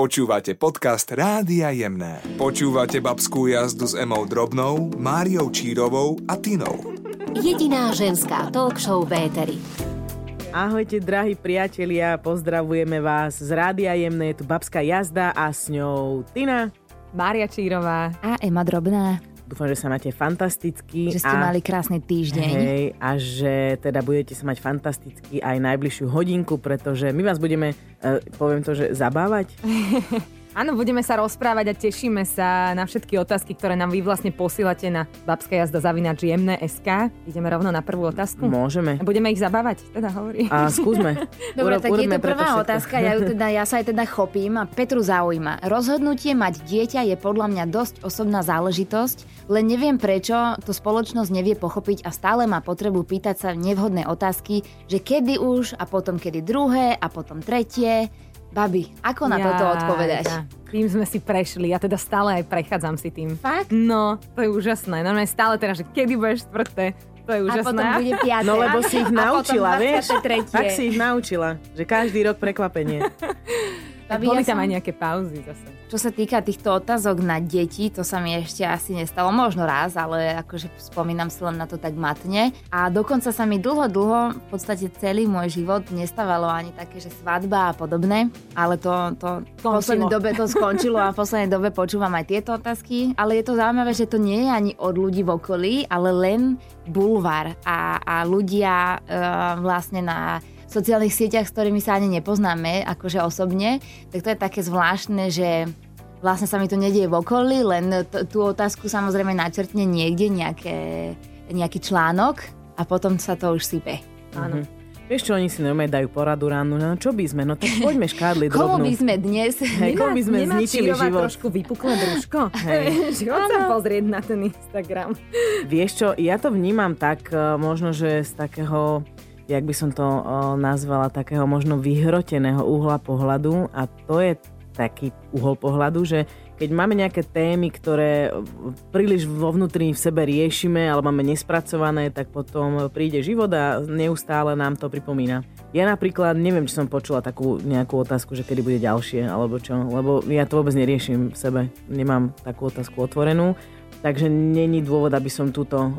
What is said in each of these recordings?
Počúvate podcast Rádia Jemné. Počúvate babskú jazdu s Emou Drobnou, Máriou Čírovou a Tinou. Jediná ženská talk show v Éteri. Ahojte, drahí priatelia, pozdravujeme vás z Rádia Jemné, je tu babská jazda a s ňou Tina. Mária Čírová. A Ema Drobná. Dúfam, že sa máte fantasticky. Že ste a, mali krásny týždeň. Hej, a že teda budete sa mať fantasticky aj najbližšiu hodinku, pretože my vás budeme, uh, poviem to, že zabávať. Áno, budeme sa rozprávať a tešíme sa na všetky otázky, ktoré nám vy vlastne posílate na babská jazda zavinač SK. Ideme rovno na prvú otázku. Môžeme. A budeme ich zabávať, teda hovorí. A skúsme. Dobre, Uro- tak je to prvá otázka, ja, ju teda, ja sa aj teda chopím a Petru zaujíma. Rozhodnutie mať dieťa je podľa mňa dosť osobná záležitosť, len neviem prečo to spoločnosť nevie pochopiť a stále má potrebu pýtať sa nevhodné otázky, že kedy už a potom kedy druhé a potom tretie. Babi, ako na toto Jaj, odpovedať? tá. Tým sme si prešli, ja teda stále aj prechádzam si tým. Fakt? No, to je úžasné. No, stále teda, že kedy budeš štvrté, to je A úžasné. potom bude piaté. No lebo si ich A naučila, vieš? 23.. Tak si ich naučila, že každý rok prekvapenie. Babi, Boli ja tam som- aj nejaké pauzy zase. Čo sa týka týchto otázok na deti, to sa mi ešte asi nestalo, možno raz, ale akože spomínam si len na to tak matne. A dokonca sa mi dlho, dlho, v podstate celý môj život nestávalo ani také, že svadba a podobné, ale to, to v poslednej dobe to skončilo a v poslednej dobe počúvam aj tieto otázky. Ale je to zaujímavé, že to nie je ani od ľudí v okolí, ale len bulvár a, a ľudia e, vlastne na sociálnych sieťach, s ktorými sa ani nepoznáme, akože osobne, tak to je také zvláštne, že vlastne sa mi to nedieje v okolí, len t- tú otázku samozrejme načrtne niekde nejaké, nejaký článok a potom sa to už sype. Áno. Vieš čo, oni si normálne dajú poradu ráno, no čo by sme, no tak poďme škádli Komu drobnú. by sme dnes... Hej, komu by sme Nemá zničili život. trošku vypuklé brúško? Hej. Chod sa pozrieť na ten Instagram. Vieš čo, ja to vnímam tak, eh, možno, že z takého, jak by som to nazvala, takého možno vyhroteného uhla pohľadu a to je taký uhol pohľadu, že keď máme nejaké témy, ktoré príliš vo vnútri v sebe riešime alebo máme nespracované, tak potom príde život a neustále nám to pripomína. Ja napríklad neviem, či som počula takú nejakú otázku, že kedy bude ďalšie alebo čo, lebo ja to vôbec neriešim v sebe. Nemám takú otázku otvorenú. Takže není dôvod, aby som túto o,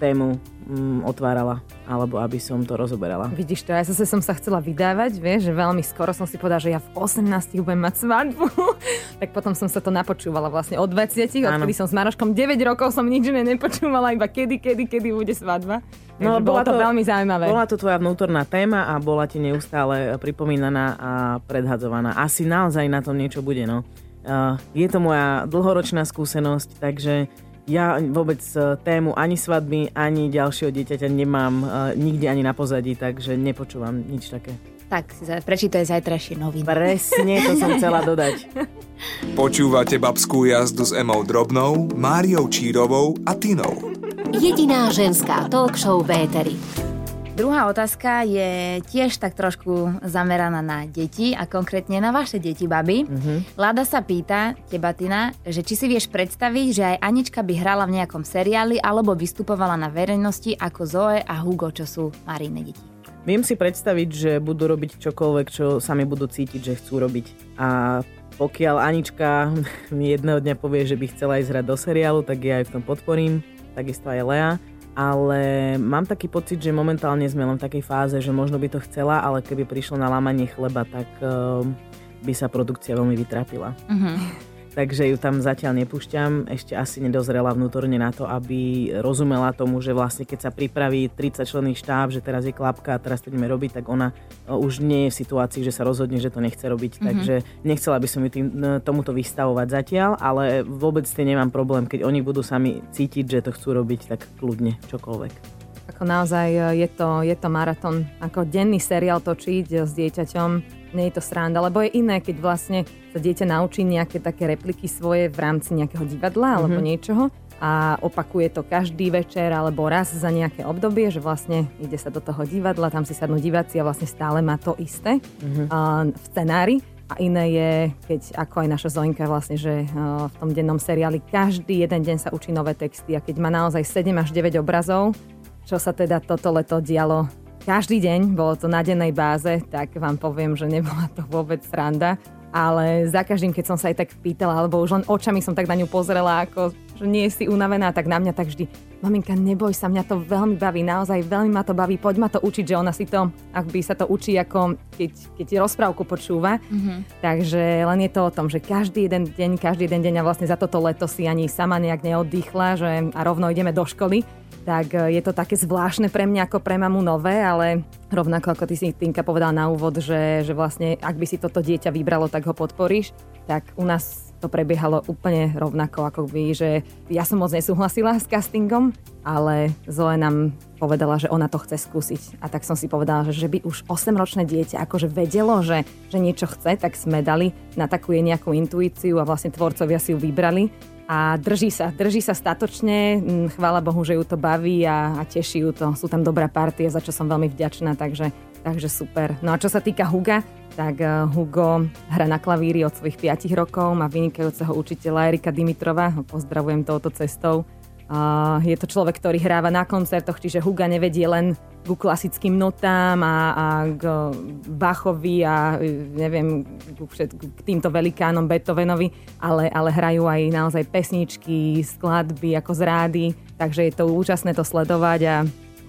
tému mm, otvárala alebo aby som to rozoberala. Vidíš to, ja zase som sa chcela vydávať, vieš, že veľmi skoro som si povedala, že ja v 18 budem mať svadbu. tak potom som sa to napočúvala vlastne od 20, Áno. odkedy som s Maroškom 9 rokov som nič iné nepočúvala, iba kedy, kedy, kedy bude svadba. No, bola to, to- veľmi zaujímavé. Bola to tvoja vnútorná téma a bola ti neustále pripomínaná a predhadzovaná. Asi naozaj na tom niečo bude, no. Uh, je to moja dlhoročná skúsenosť, takže ja vôbec uh, tému ani svadby, ani ďalšieho dieťaťa nemám uh, nikde ani na pozadí, takže nepočúvam nič také. Tak, prečítaj zajtrajšie noviny. Presne to som chcela dodať. Počúvate babskú jazdu s Emou Drobnou, Máriou Čírovou a Tinou. Jediná ženská talk show v Éteri. Druhá otázka je tiež tak trošku zameraná na deti a konkrétne na vaše deti, baby. Mm-hmm. Lada sa pýta teba, Tina, že či si vieš predstaviť, že aj Anička by hrala v nejakom seriáli alebo vystupovala na verejnosti ako Zoe a Hugo, čo sú Marine deti. Viem si predstaviť, že budú robiť čokoľvek, čo sami budú cítiť, že chcú robiť. A pokiaľ Anička mi jedného dňa povie, že by chcela ísť hrať do seriálu, tak ja aj v tom podporím. Takisto aj Lea. Ale mám taký pocit, že momentálne sme len v takej fáze, že možno by to chcela, ale keby prišlo na lámanie chleba, tak ehm, by sa produkcia veľmi vytrápila. Mhm. Takže ju tam zatiaľ nepúšťam. Ešte asi nedozrela vnútorne na to, aby rozumela tomu, že vlastne keď sa pripraví 30 členný štáb, že teraz je klapka a teraz to ideme robiť, tak ona o, už nie je v situácii, že sa rozhodne, že to nechce robiť. Mm-hmm. Takže nechcela by som ju tým, n- tomuto vystavovať zatiaľ, ale vôbec tým nemám problém. Keď oni budú sami cítiť, že to chcú robiť, tak kľudne, čokoľvek. Ako naozaj e, je to, je to maratón. Ako denný seriál točiť e, s dieťaťom, nie je to sranda, lebo je iné, keď vlastne sa dieťa naučí nejaké také repliky svoje v rámci nejakého divadla alebo Mhm. niečoho a opakuje to každý večer alebo raz za nejaké obdobie, že vlastne ide sa do toho divadla, tam si sadnú diváci a vlastne stále má to isté Mhm. a, v scenári. A iné je, keď ako aj naša Zoinka vlastne, že a, v tom dennom seriáli každý jeden deň sa učí nové texty a keď má naozaj 7 až 9 obrazov, čo sa teda toto leto dialo každý deň, bolo to na dennej báze, tak vám poviem, že nebola to vôbec sranda. ale za každým, keď som sa aj tak pýtala, alebo už len očami som tak na ňu pozrela, ako že nie si unavená, tak na mňa tak vždy, maminka, neboj sa, mňa to veľmi baví, naozaj veľmi ma to baví, poď ma to učiť, že ona si to, ak by sa to učí, ako keď, keď rozprávku počúva. Mm-hmm. Takže len je to o tom, že každý jeden deň, každý jeden deň a vlastne za toto leto si ani sama nejak neoddychla, že a rovno ideme do školy tak e, je to také zvláštne pre mňa ako pre mamu nové, ale rovnako ako ty si Tinka povedala na úvod, že, že vlastne ak by si toto dieťa vybralo, tak ho podporíš, tak u nás to prebiehalo úplne rovnako, ako by, že ja som moc nesúhlasila s castingom, ale Zoe nám povedala, že ona to chce skúsiť. A tak som si povedala, že, že by už 8-ročné dieťa akože vedelo, že, že niečo chce, tak sme dali na takú nejakú intuíciu a vlastne tvorcovia si ju vybrali a drží sa, drží sa statočne, mm, chvála Bohu, že ju to baví a, a teší ju to. Sú tam dobrá partie, za čo som veľmi vďačná, takže, takže super. No a čo sa týka Huga, tak eh, Hugo hra na klavíri od svojich 5 rokov, má vynikajúceho učiteľa Erika Dimitrova, pozdravujem touto cestou Uh, je to človek, ktorý hráva na koncertoch, čiže Huga nevedie len ku klasickým notám a, a k Bachovi a neviem, k, k týmto velikánom Beethovenovi, ale, ale hrajú aj naozaj pesničky, skladby ako z rády, takže je to úžasné to sledovať a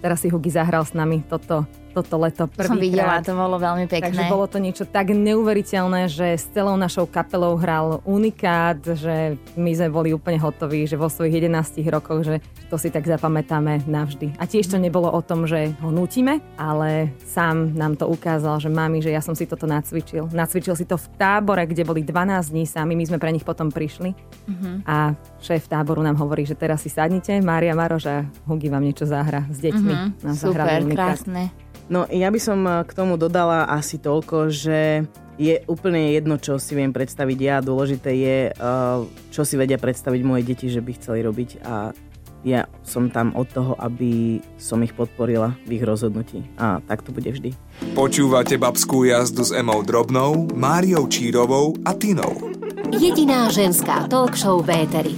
teraz si Hugi zahral s nami toto toto leto prvý Som videla, to bolo veľmi pekné. Takže bolo to niečo tak neuveriteľné, že s celou našou kapelou hral unikát, že my sme boli úplne hotoví, že vo svojich 11 rokoch, že to si tak zapamätáme navždy. A tiež to nebolo o tom, že ho nutíme, ale sám nám to ukázal, že mami, že ja som si toto nacvičil. Nacvičil si to v tábore, kde boli 12 dní sami, my sme pre nich potom prišli. Uh-huh. A šéf táboru nám hovorí, že teraz si sadnite, Mária Maroš a Hugi vám niečo zahra s deťmi. Uh-huh. Super, krásne. No ja by som eh, k tomu dodala asi toľko, že je úplne jedno, čo si viem predstaviť ja. Dôležité je, eh, čo si vedia predstaviť moje deti, že by chceli robiť a ja som tam od toho, aby som ich podporila v ich rozhodnutí. A tak to bude vždy. Počúvate babskú jazdu s Emou Drobnou, Máriou Čírovou a Tinou. Jediná ženská talk show Véteri.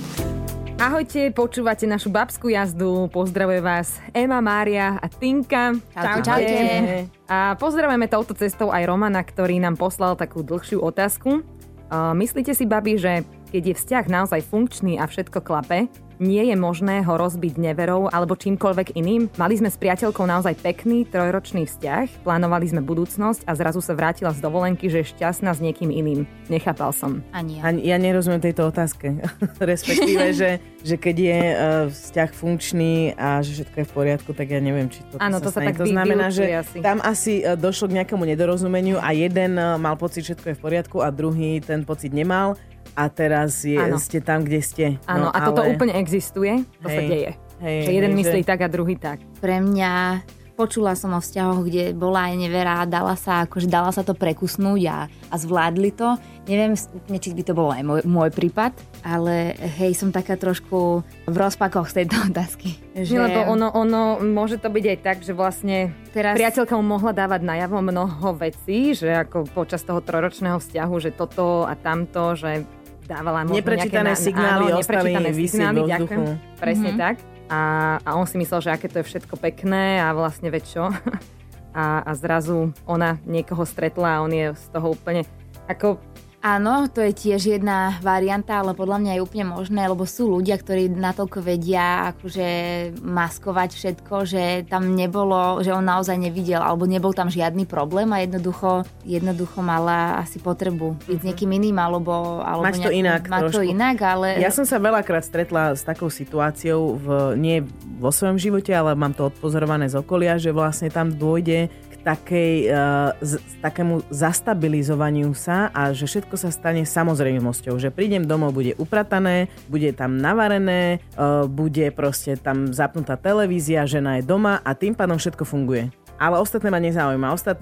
Ahojte, počúvate našu babskú jazdu. Pozdravuje vás Ema, Mária a Tinka. Čaute. Čaute. A pozdravujeme touto cestou aj Romana, ktorý nám poslal takú dlhšiu otázku. Myslíte si, babi, že keď je vzťah naozaj funkčný a všetko klape, nie je možné ho rozbiť neverou alebo čímkoľvek iným. Mali sme s priateľkou naozaj pekný trojročný vzťah, plánovali sme budúcnosť a zrazu sa vrátila z dovolenky, že je šťastná s niekým iným. Nechápal som. Ani ja. Ani, ja nerozumiem tejto otázke. Respektíve, že, že keď je uh, vzťah funkčný a že všetko je v poriadku, tak ja neviem, či to Áno, to sa, sa tak To znamená, že asi. tam asi uh, došlo k nejakému nedorozumeniu a jeden uh, mal pocit, že všetko je v poriadku a druhý ten pocit nemal a teraz je, ste tam, kde ste. Áno, no, a ale... toto úplne existuje, to hej, sa deje. Hej, že jeden hej, myslí že... tak a druhý tak. Pre mňa počula som o vzťahoch, kde bola aj nevera dala sa, akože dala sa to prekusnúť a, a zvládli to. Neviem či by to bol aj môj, môj prípad, ale hej, som taká trošku v rozpakoch z tejto otázky. Že... Lebo ono, ono, môže to byť aj tak, že vlastne teraz priateľka mu mohla dávať najavo mnoho vecí, že ako počas toho troročného vzťahu, že toto a tamto, že dávala možno neprečítané nejaké, signály áno, ostali signály, ďakujem, presne mm-hmm. tak. A, a on si myslel, že aké to je všetko pekné a vlastne veď čo. A, a zrazu ona niekoho stretla a on je z toho úplne ako Áno, to je tiež jedna varianta, ale podľa mňa je úplne možné, lebo sú ľudia, ktorí natoľko vedia akože maskovať všetko, že tam nebolo, že on naozaj nevidel, alebo nebol tam žiadny problém a jednoducho, jednoducho mala asi potrebu byť s niekým iným, alebo, alebo mať to inak. Mať to inak, ale... Ja som sa veľakrát stretla s takou situáciou, v, nie vo svojom živote, ale mám to odpozorované z okolia, že vlastne tam dôjde takej, uh, z, takému zastabilizovaniu sa a že všetko sa stane samozrejmosťou. Že prídem domov, bude upratané, bude tam navarené, uh, bude proste tam zapnutá televízia, žena je doma a tým pádom všetko funguje. Ale ostatné ma nezaujíma. Ostat...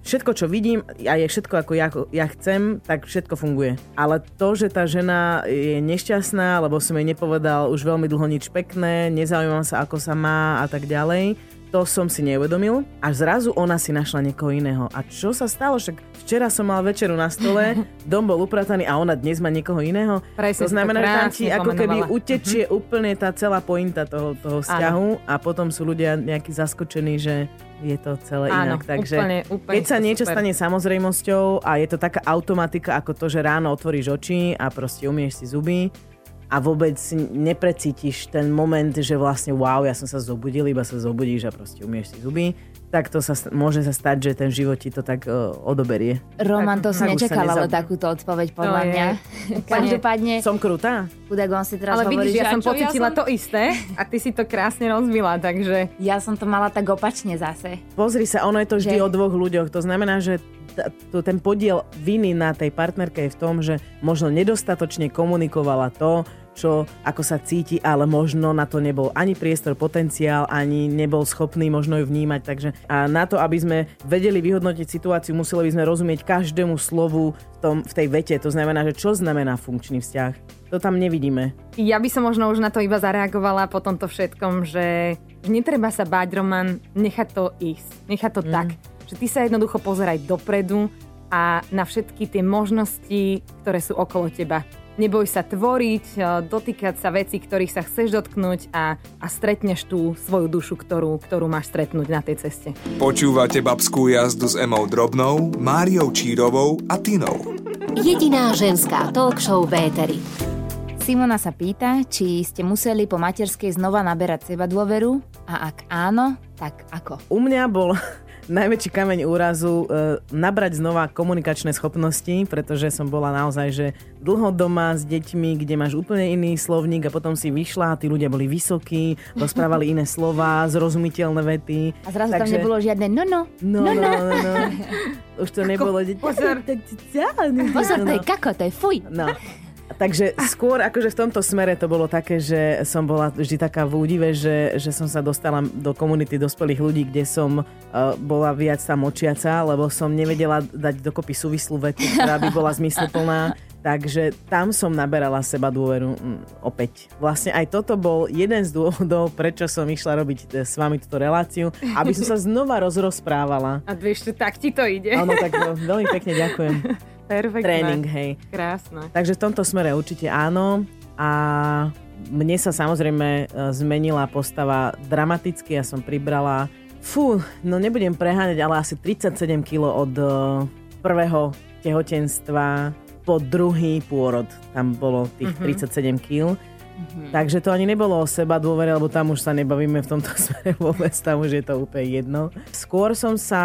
Všetko, čo vidím a je všetko, ako ja, ja chcem, tak všetko funguje. Ale to, že tá žena je nešťastná, lebo som jej nepovedal už veľmi dlho nič pekné, nezaujímam sa, ako sa má a tak ďalej, to som si neuvedomil a zrazu ona si našla niekoho iného. A čo sa stalo? Však včera som mal večeru na stole, dom bol uprataný a ona dnes má niekoho iného. Presne, to znamená, že tam ti ako keby utečie uh-huh. úplne tá celá pointa toho, toho vzťahu Áno. a potom sú ľudia nejakí zaskočení, že je to celé Áno, inak. Takže úplne, úplne keď sa niečo super. stane samozrejmosťou a je to taká automatika ako to, že ráno otvoríš oči a proste umieš si zuby a vôbec neprecítiš ten moment, že vlastne wow, ja som sa zobudil, iba sa zobudíš a proste umieš si zuby, tak to sa, môže sa stať, že ten život ti to tak uh, odoberie. Roman, to si tak sa nečakal, ale takúto odpoveď podľa To mňa. Každopádne, Som krutá? chudák on si teraz Ale hovorí, vidíš, že ja som čo, pocitila ja som, to isté a ty si to krásne rozvila, takže... Ja som to mala tak opačne zase. Pozri sa, ono je to vždy Že- o dvoch ľuďoch. To znamená, že to, ten podiel viny na tej partnerke je v tom, že možno nedostatočne komunikovala to, čo, ako sa cíti, ale možno na to nebol ani priestor, potenciál, ani nebol schopný možno ju vnímať. Takže a na to, aby sme vedeli vyhodnotiť situáciu, museli by sme rozumieť každému slovu v, tom, v tej vete. To znamená, že čo znamená funkčný vzťah. To tam nevidíme. Ja by som možno už na to iba zareagovala po tomto všetkom, že, netreba sa báť, Roman, nechať to ísť. Nechať to mm. tak. Že ty sa jednoducho pozeraj dopredu a na všetky tie možnosti, ktoré sú okolo teba. Neboj sa tvoriť, e, dotýkať sa veci, ktorých sa chceš dotknúť a, a stretneš tú svoju dušu, ktorú, ktorú máš stretnúť na tej ceste. Počúvate babskú jazdu s Emou Drobnou, Máriou Čírovou a Tinou. Jediná ženská talk show v éteri. Simona sa pýta, či ste museli po materskej znova naberať seba dôveru a ak áno, tak ako? U mňa bol najväčší kameň úrazu e, nabrať znova komunikačné schopnosti, pretože som bola naozaj, že dlho doma s deťmi, kde máš úplne iný slovník a potom si vyšla a tí ľudia boli vysokí, rozprávali iné slova, zrozumiteľné vety. A zrazu tam nebolo žiadne no no. No, no, no, no. Už to nebolo... pozor. Pozor, to je kako, to je fuj. No. Takže skôr akože v tomto smere to bolo také, že som bola vždy taká v údive, že, že som sa dostala do komunity dospelých ľudí, kde som uh, bola viac tam močiaca, lebo som nevedela dať dokopy súvislú vetu, ktorá by bola zmysluplná. Takže tam som naberala seba dôveru mm, opäť. Vlastne aj toto bol jeden z dôvodov, prečo som išla robiť e, s vami túto reláciu, aby som sa znova rozrozprávala. A vieš, tak ti to ide. Áno, tak no, veľmi pekne ďakujem. Perfektné. Tréning, hej. Krásne. Takže v tomto smere určite áno. A mne sa samozrejme e, zmenila postava dramaticky. Ja som pribrala, fú, no nebudem preháňať, ale asi 37 kg od e, prvého tehotenstva po druhý pôrod. Tam bolo tých mm-hmm. 37 kg. Mm-hmm. Takže to ani nebolo o seba dôvere, lebo tam už sa nebavíme v tomto smere vôbec, tam už je to úplne jedno. Skôr som sa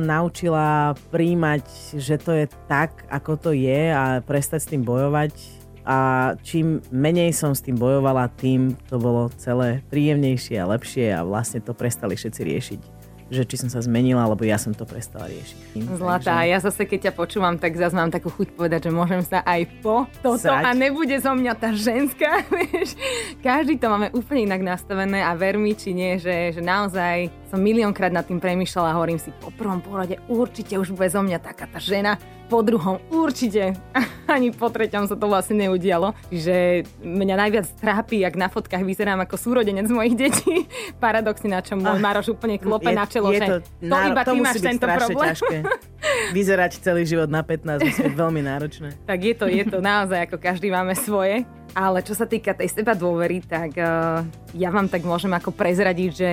naučila príjmať, že to je tak, ako to je a prestať s tým bojovať. A čím menej som s tým bojovala, tým to bolo celé príjemnejšie a lepšie a vlastne to prestali všetci riešiť že či som sa zmenila, alebo ja som to prestala riešiť. Zlatá, ja zase keď ťa počúvam, tak zase mám takú chuť povedať, že môžem sa aj po toto Srať. a nebude zo mňa tá ženská. Každý to máme úplne inak nastavené a ver mi, či nie, že, že naozaj som miliónkrát nad tým premýšľala a hovorím si, po prvom porade určite už bude zo mňa taká tá žena, po druhom určite, ani po treťom sa to vlastne neudialo. Čiže mňa najviac trápi, ak na fotkách vyzerám ako súrodenec mojich detí. Paradoxne, na čom môj Maroš úplne klope je, na čelo, je že to, to iba to ty máš tento problém. ťažké. Vyzerať celý život na 15 musí byť veľmi náročné. Tak je to, je to naozaj, ako každý máme svoje. Ale čo sa týka tej seba dôvery, tak uh, ja vám tak môžem ako prezradiť, že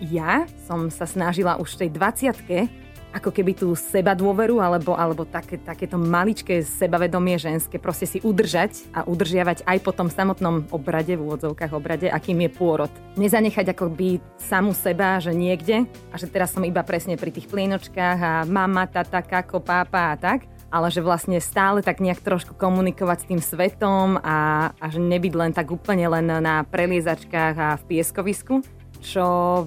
ja som sa snažila už v tej 20 ako keby tú seba dôveru alebo, alebo také, takéto maličké sebavedomie ženské proste si udržať a udržiavať aj po tom samotnom obrade, v úvodzovkách obrade, akým je pôrod. Nezanechať akoby samu seba, že niekde a že teraz som iba presne pri tých plienočkách a mama, tata, kako, pápa a tak, ale že vlastne stále tak nejak trošku komunikovať s tým svetom a, a že nebyť len tak úplne len na preliezačkách a v pieskovisku, čo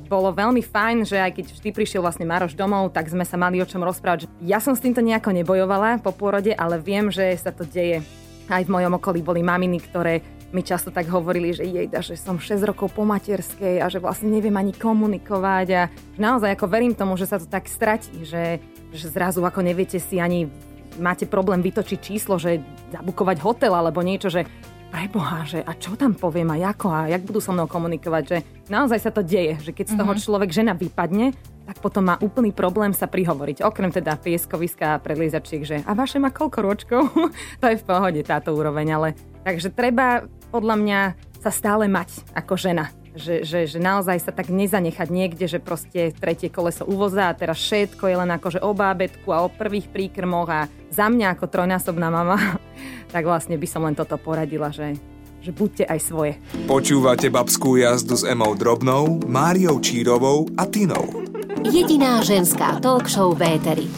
bolo veľmi fajn, že aj keď vždy prišiel vlastne Maroš domov, tak sme sa mali o čom rozprávať. Ja som s týmto nejako nebojovala po pôrode, ale viem, že sa to deje. Aj v mojom okolí boli maminy, ktoré mi často tak hovorili, že jejda, že som 6 rokov po materskej a že vlastne neviem ani komunikovať a naozaj ako verím tomu, že sa to tak stratí, že, že zrazu ako neviete si ani máte problém vytočiť číslo, že zabukovať hotel alebo niečo, že preboha, že a čo tam poviem a ako a jak budú so mnou komunikovať, že naozaj sa to deje, že keď z toho človek žena vypadne, tak potom má úplný problém sa prihovoriť. Okrem teda pieskoviska a predliezačiek, že a vaše má koľko ročkov? to je v pohode táto úroveň, ale takže treba podľa mňa sa stále mať ako žena. Že, že, že naozaj sa tak nezanechať niekde, že proste tretie koleso uvoza a teraz všetko je len akože o bábetku a o prvých príkrmoch a za mňa ako trojnásobná mama, tak vlastne by som len toto poradila, že, že buďte aj svoje. Počúvate babskú jazdu s Emou Drobnou, Máriou Čírovou a Tinou. Jediná ženská talk show v Éteri.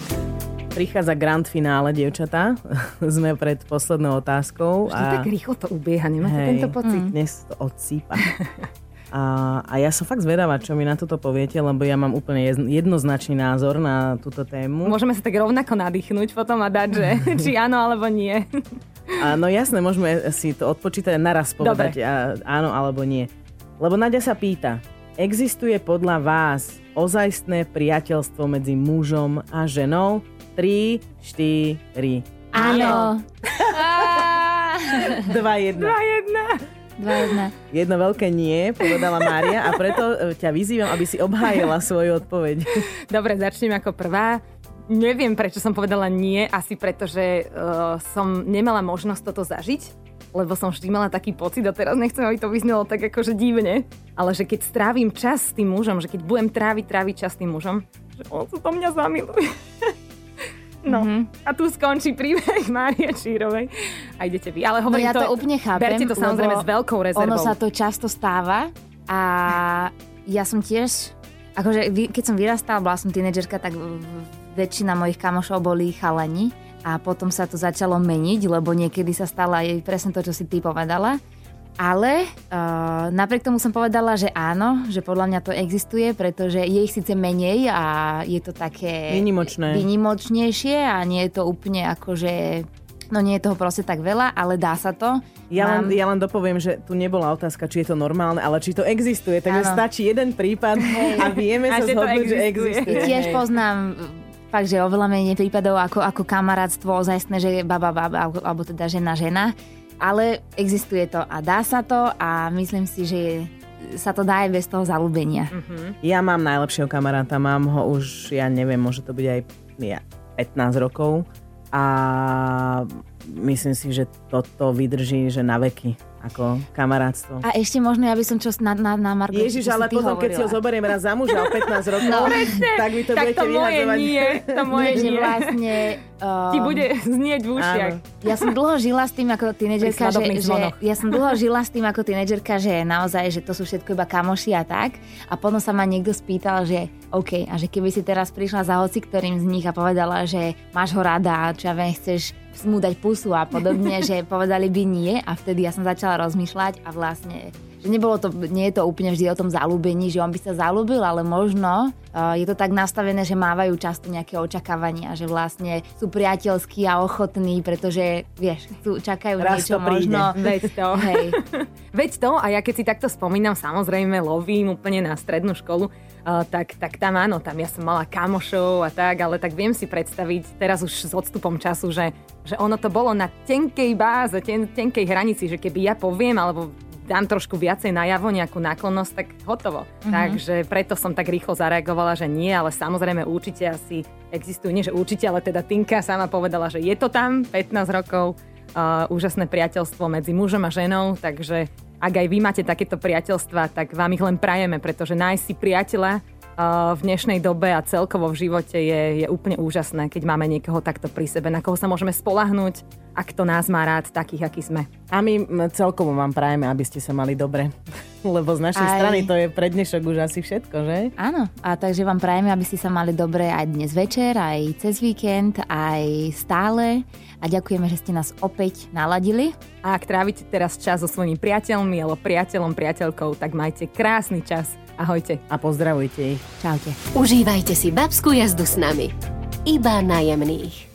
Prichádza grand finále, dievčatá. Sme pred poslednou otázkou. Vždy a... tak rýchlo to ubieha, nemáte Hej. tento pocit? Dnes to odsýpa. A, a ja som fakt zvedavá, čo mi na toto poviete, lebo ja mám úplne jedn- jednoznačný názor na túto tému. Môžeme sa tak rovnako nadýchnuť potom a dať, že či áno alebo nie. A no jasné, môžeme si to odpočítať a naraz povedať a, áno alebo nie. Lebo Nadia sa pýta, existuje podľa vás ozajstné priateľstvo medzi mužom a ženou? 3, 4, Áno. 2, 1. A jedna. Dva, jedna. Jedno veľké nie, povedala Mária a preto e, ťa vyzývam, aby si obhájila svoju odpoveď. Dobre, začnem ako prvá. Neviem, prečo som povedala nie, asi preto, že uh, som nemala možnosť toto zažiť, lebo som vždy mala taký pocit, a teraz nechcem, aby to vyznelo tak akože divne, ale že keď strávim čas s tým mužom, že keď budem tráviť, tráviť čas s tým mužom, že on sa do mňa zamiluje. No, mm-hmm. a tu skončí príbeh Márie Čírovej. A idete vy. Ale No hovorím ja to úplne chápem. Berte to samozrejme s veľkou rezervou. Ono sa to často stáva a ja som tiež, akože keď som vyrastala, bola som tínedžerka, tak väčšina mojich kamošov boli chalani a potom sa to začalo meniť, lebo niekedy sa stala aj presne to, čo si ty povedala. Ale uh, napriek tomu som povedala, že áno, že podľa mňa to existuje, pretože je ich síce menej a je to také Výnimočné. výnimočnejšie a nie je to úplne akože, no nie je toho proste tak veľa, ale dá sa to. Ja len, Mám- ja len dopoviem, že tu nebola otázka, či je to normálne, ale či to existuje. Takže Áno. stačí jeden prípad a vieme A sa zhodnúť, že existuje. Tiež poznám e, fakt, že oveľa menej prípadov ako, ako kamarátstvo ozajstné, že baba, baba, alebo teda žena, žena. Ale existuje to a dá sa to a myslím si, že sa to dá aj bez toho zalúbenia. Ja mám najlepšieho kamaráta, mám ho už, ja neviem, môže to byť aj ja, 15 rokov a myslím si, že toto vydrží, že na veky ako kamarátstvo. A ešte možno, ja by som čo na, na, na Margo, Ježiš, ale potom, keď si ho hovorila. zoberiem raz za muža o 15 rokov, No. tak vy to tak budete to moje vyhadzovať. nie, to moje Nie, že nie. vlastne... Um, Ti bude znieť v ušiach. Áno. Ja som dlho žila s tým ako tínedžerka, že, že ja som dlho žila s tým ako tínedžerka, že naozaj, že to sú všetko iba kamoši a tak. A potom sa ma niekto spýtal, že OK, a že keby si teraz prišla za hoci ktorým z nich a povedala, že máš ho rada čo ja viem, chceš mu dať pusu a podobne, že povedali by nie a vtedy ja som začala rozmýšľať a vlastne že nebolo to, nie je to úplne vždy o tom zalúbení, že on by sa zalúbil, ale možno uh, je to tak nastavené, že mávajú často nejaké očakávania, že vlastne sú priateľskí a ochotní, pretože, vieš, chcú, čakajú Raz niečo to príde. možno... Veď to. Hej, Veď to, a ja keď si takto spomínam, samozrejme lovím úplne na strednú školu, uh, tak, tak tam áno, tam ja som mala kamošov a tak, ale tak viem si predstaviť teraz už s odstupom času, že, že ono to bolo na tenkej báze, ten, tenkej hranici, že keby ja poviem, alebo dám trošku viacej najavo nejakú náklonnosť, tak hotovo. Mm-hmm. Takže preto som tak rýchlo zareagovala, že nie, ale samozrejme určite asi existujú, nie že určite, ale teda Tinka sama povedala, že je to tam 15 rokov, uh, úžasné priateľstvo medzi mužom a ženou, takže ak aj vy máte takéto priateľstva, tak vám ich len prajeme, pretože nájsť si priateľa v dnešnej dobe a celkovo v živote je, je úplne úžasné, keď máme niekoho takto pri sebe, na koho sa môžeme spolahnúť a kto nás má rád takých, akí sme. A my celkovo vám prajeme, aby ste sa mali dobre. Lebo z našej Aj. strany to je pre dnešok už asi všetko, že? áno. A takže vám prajeme, aby ste sa mali dobre aj dnes večer, aj cez víkend, aj stále. A ďakujeme, že ste nás opäť naladili. A ak trávite teraz čas so svojimi priateľmi alebo priateľom, priateľkou, tak majte krásny čas. Ahojte. A pozdravujte ich. Čaute. Užívajte si babskú jazdu s nami. Iba na jemných.